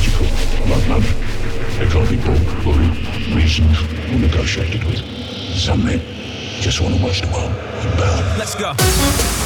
logical, not none. Economical or reasoned or negotiated with. Some men just want to watch the world burn. Let's go.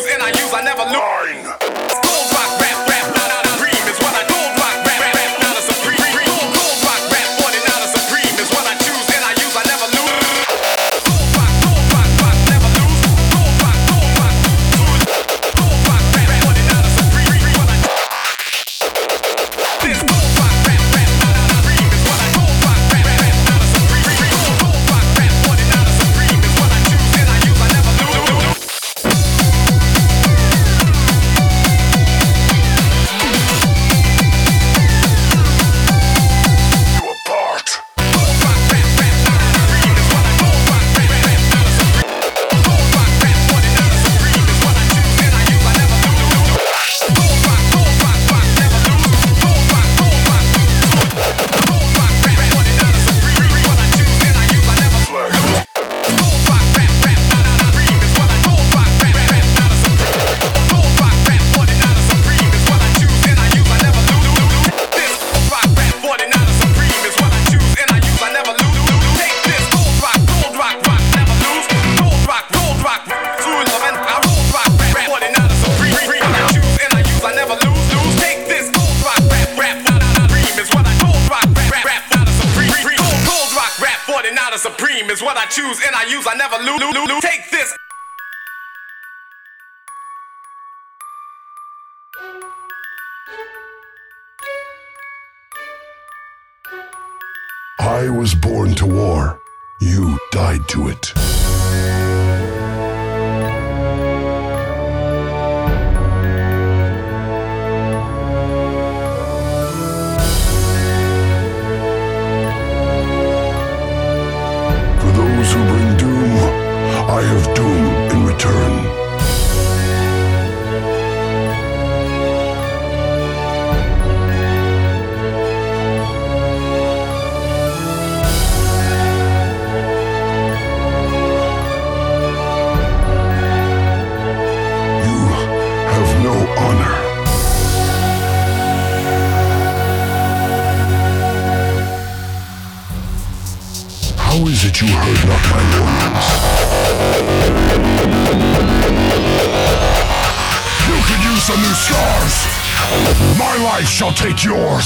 Choose and I use, I never lose. your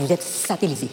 vous êtes satellisé.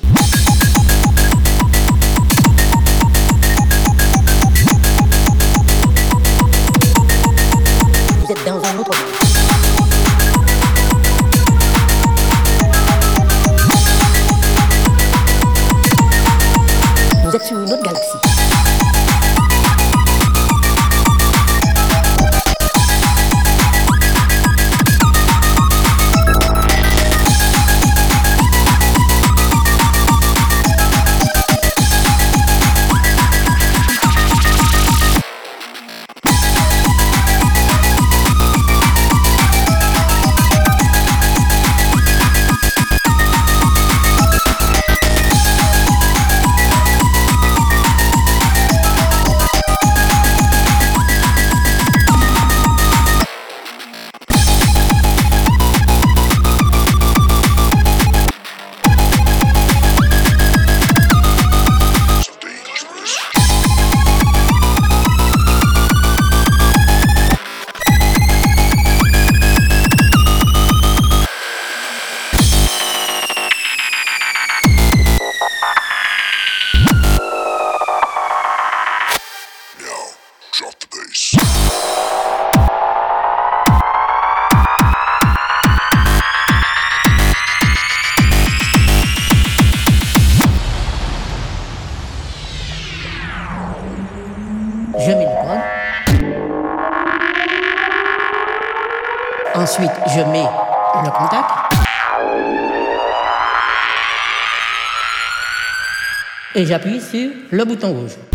et j'appuie sur le bouton rouge.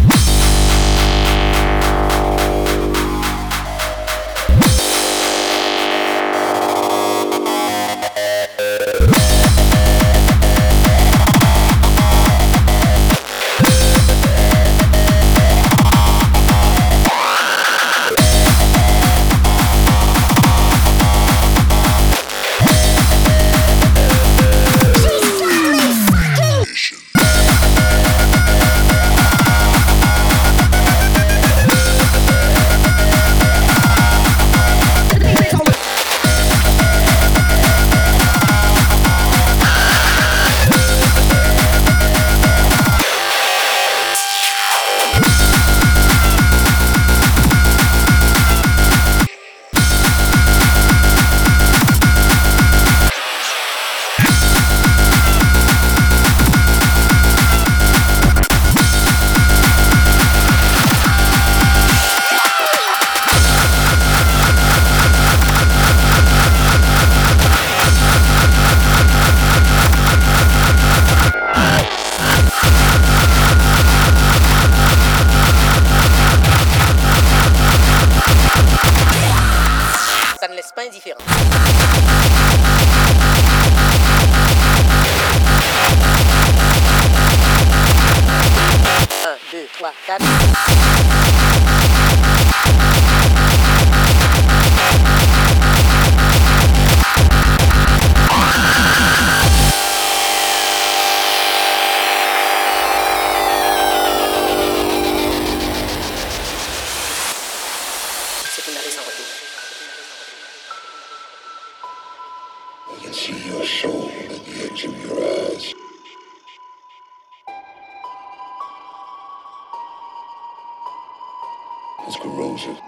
It's corrosive,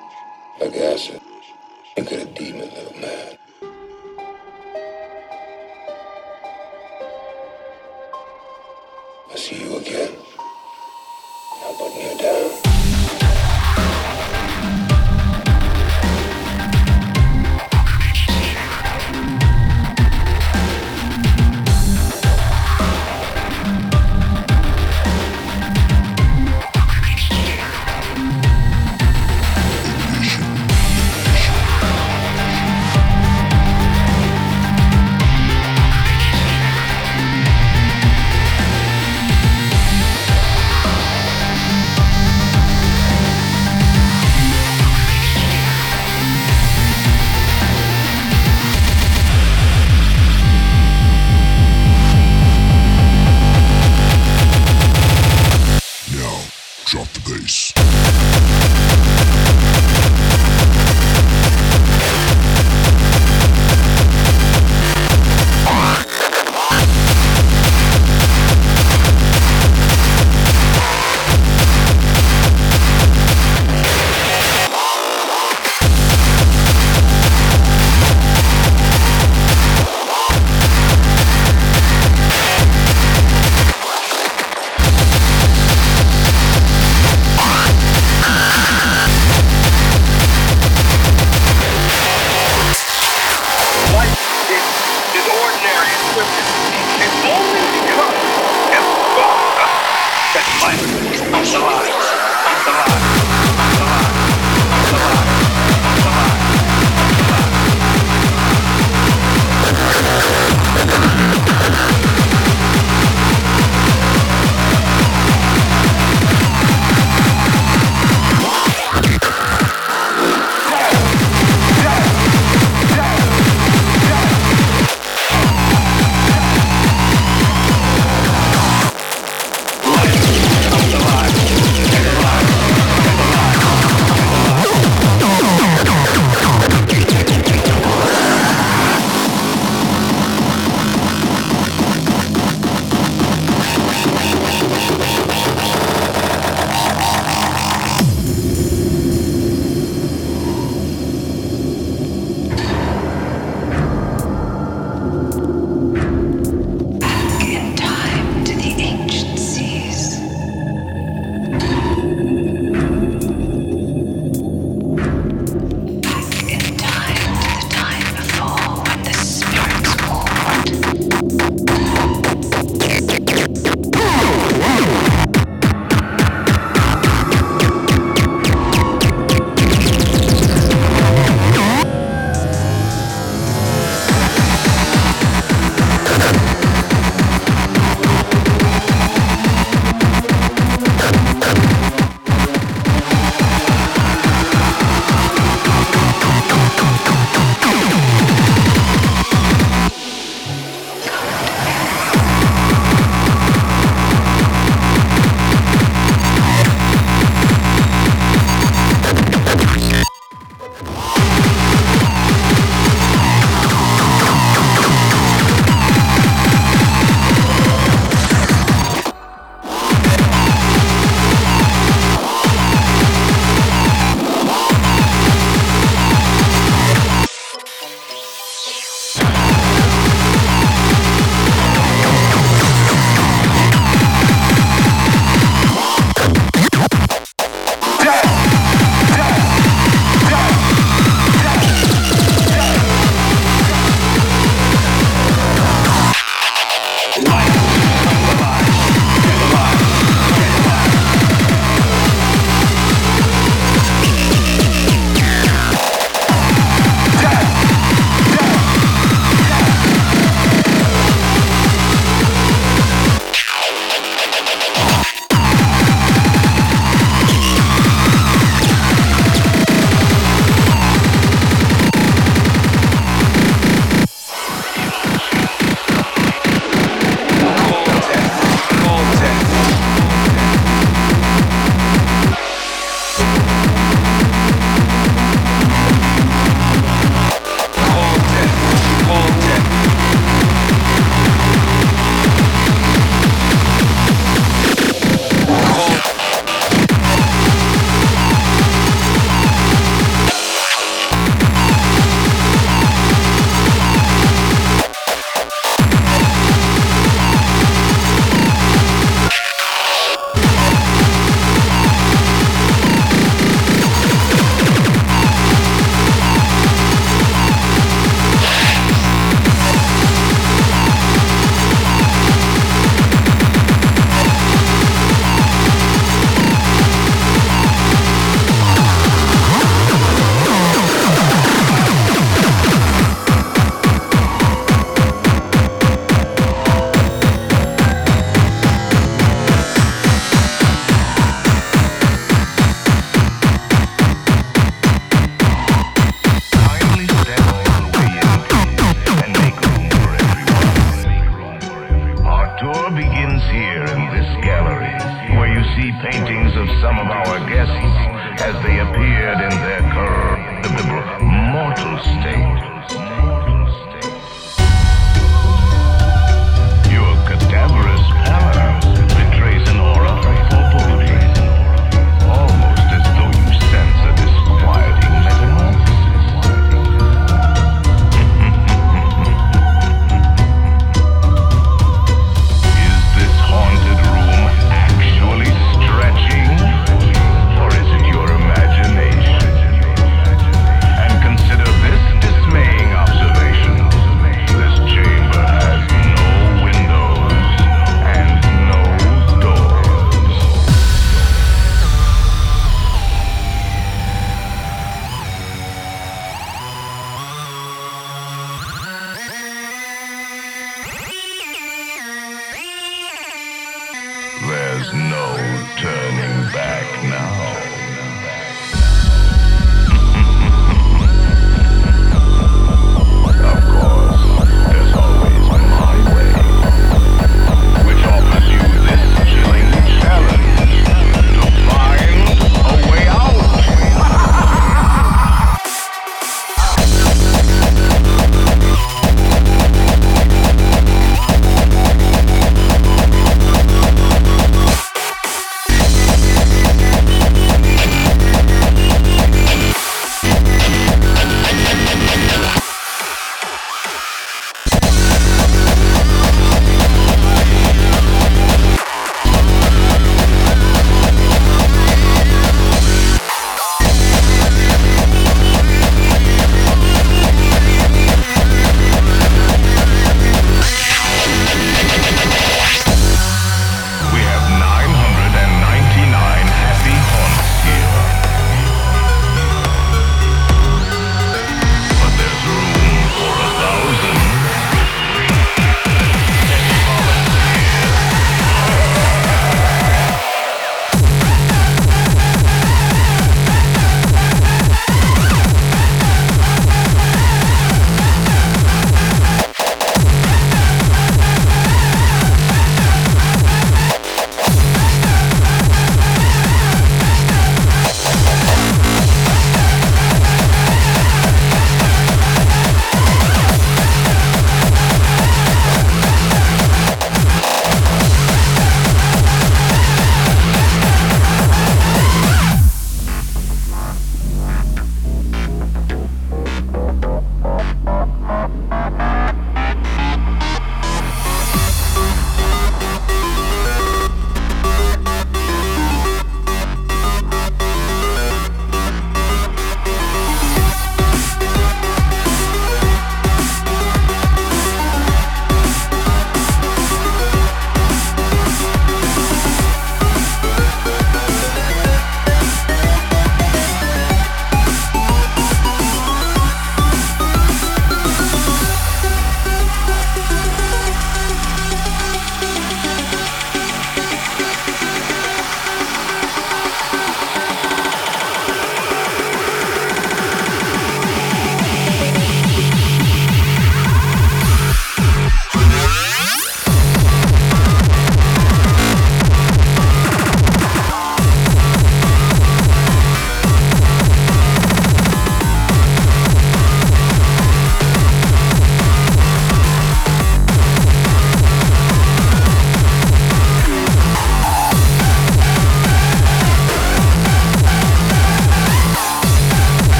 like acid.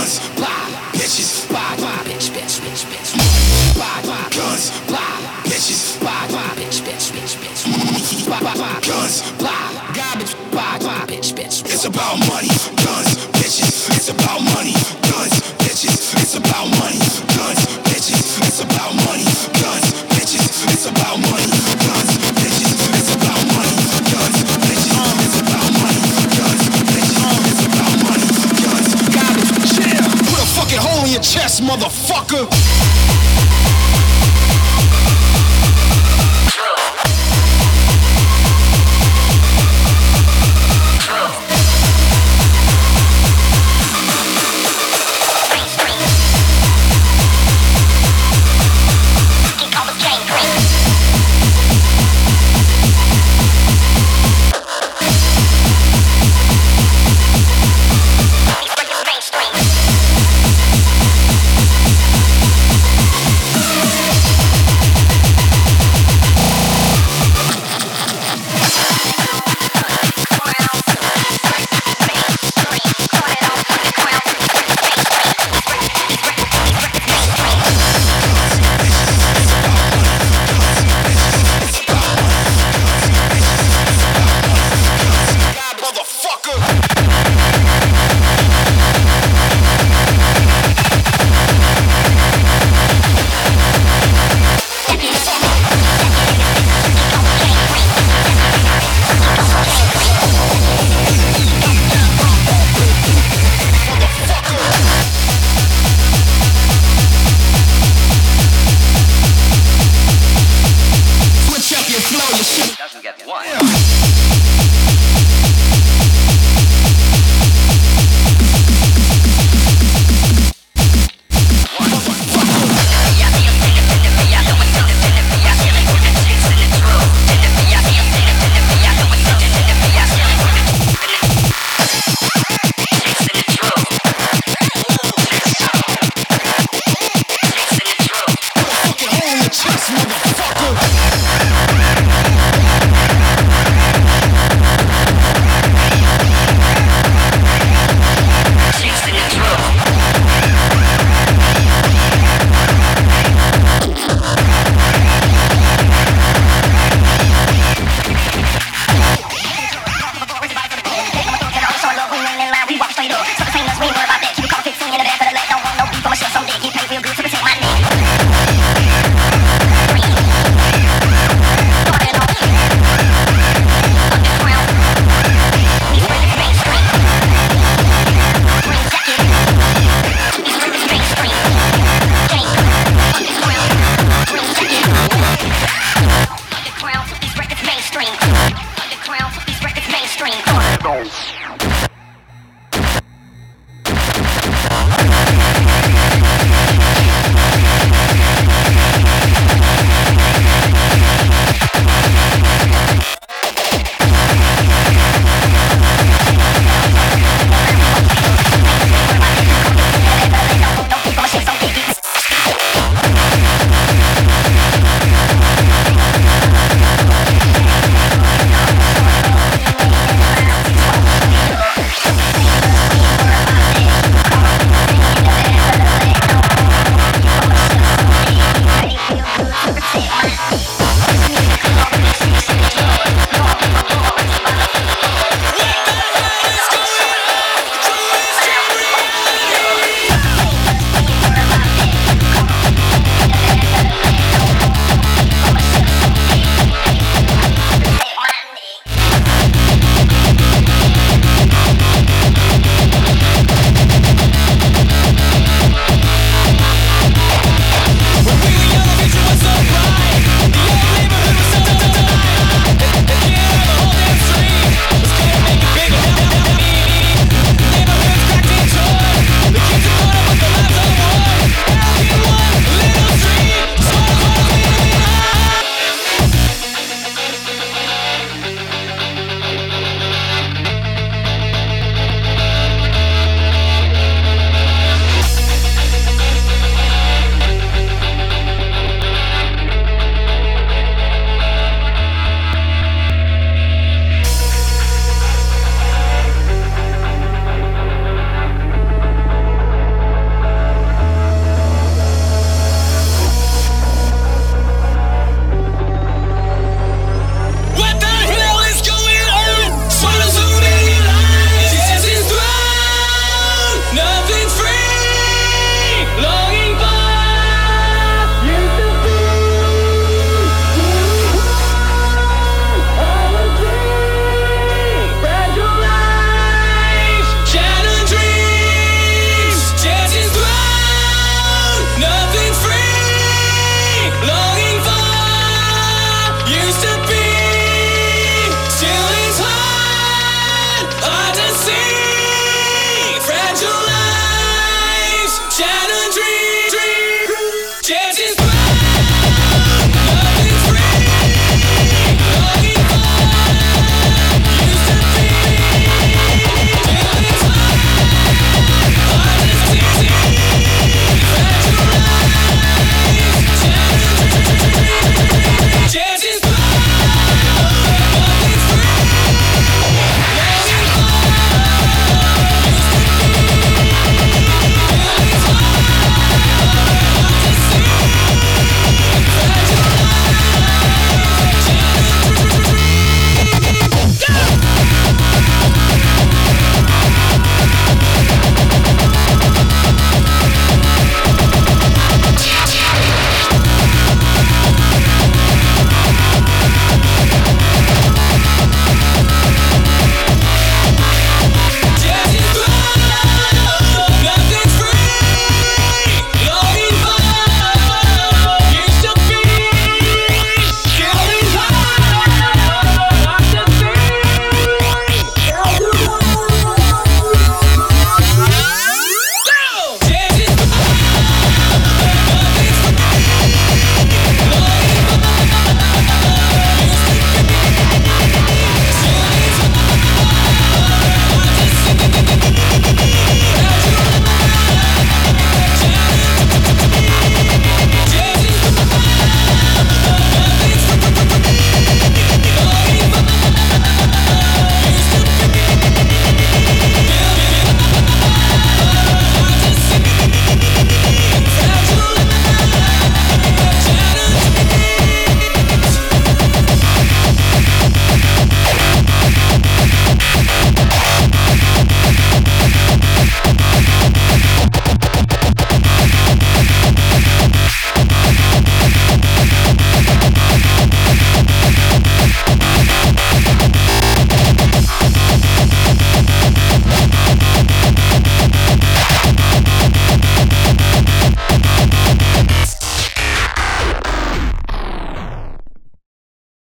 guns, pop, bitches, pop, pop, bitch, bitch, bitch, bitch, pop, pop, guns, pop, bitches, pop, pop, bitch, bitch, bitch, bitch, pop, pop, guns, pop, garbage, pop, pop, bitch, bitch. It's about money, guns, bitches. It's about money. Motherfucker.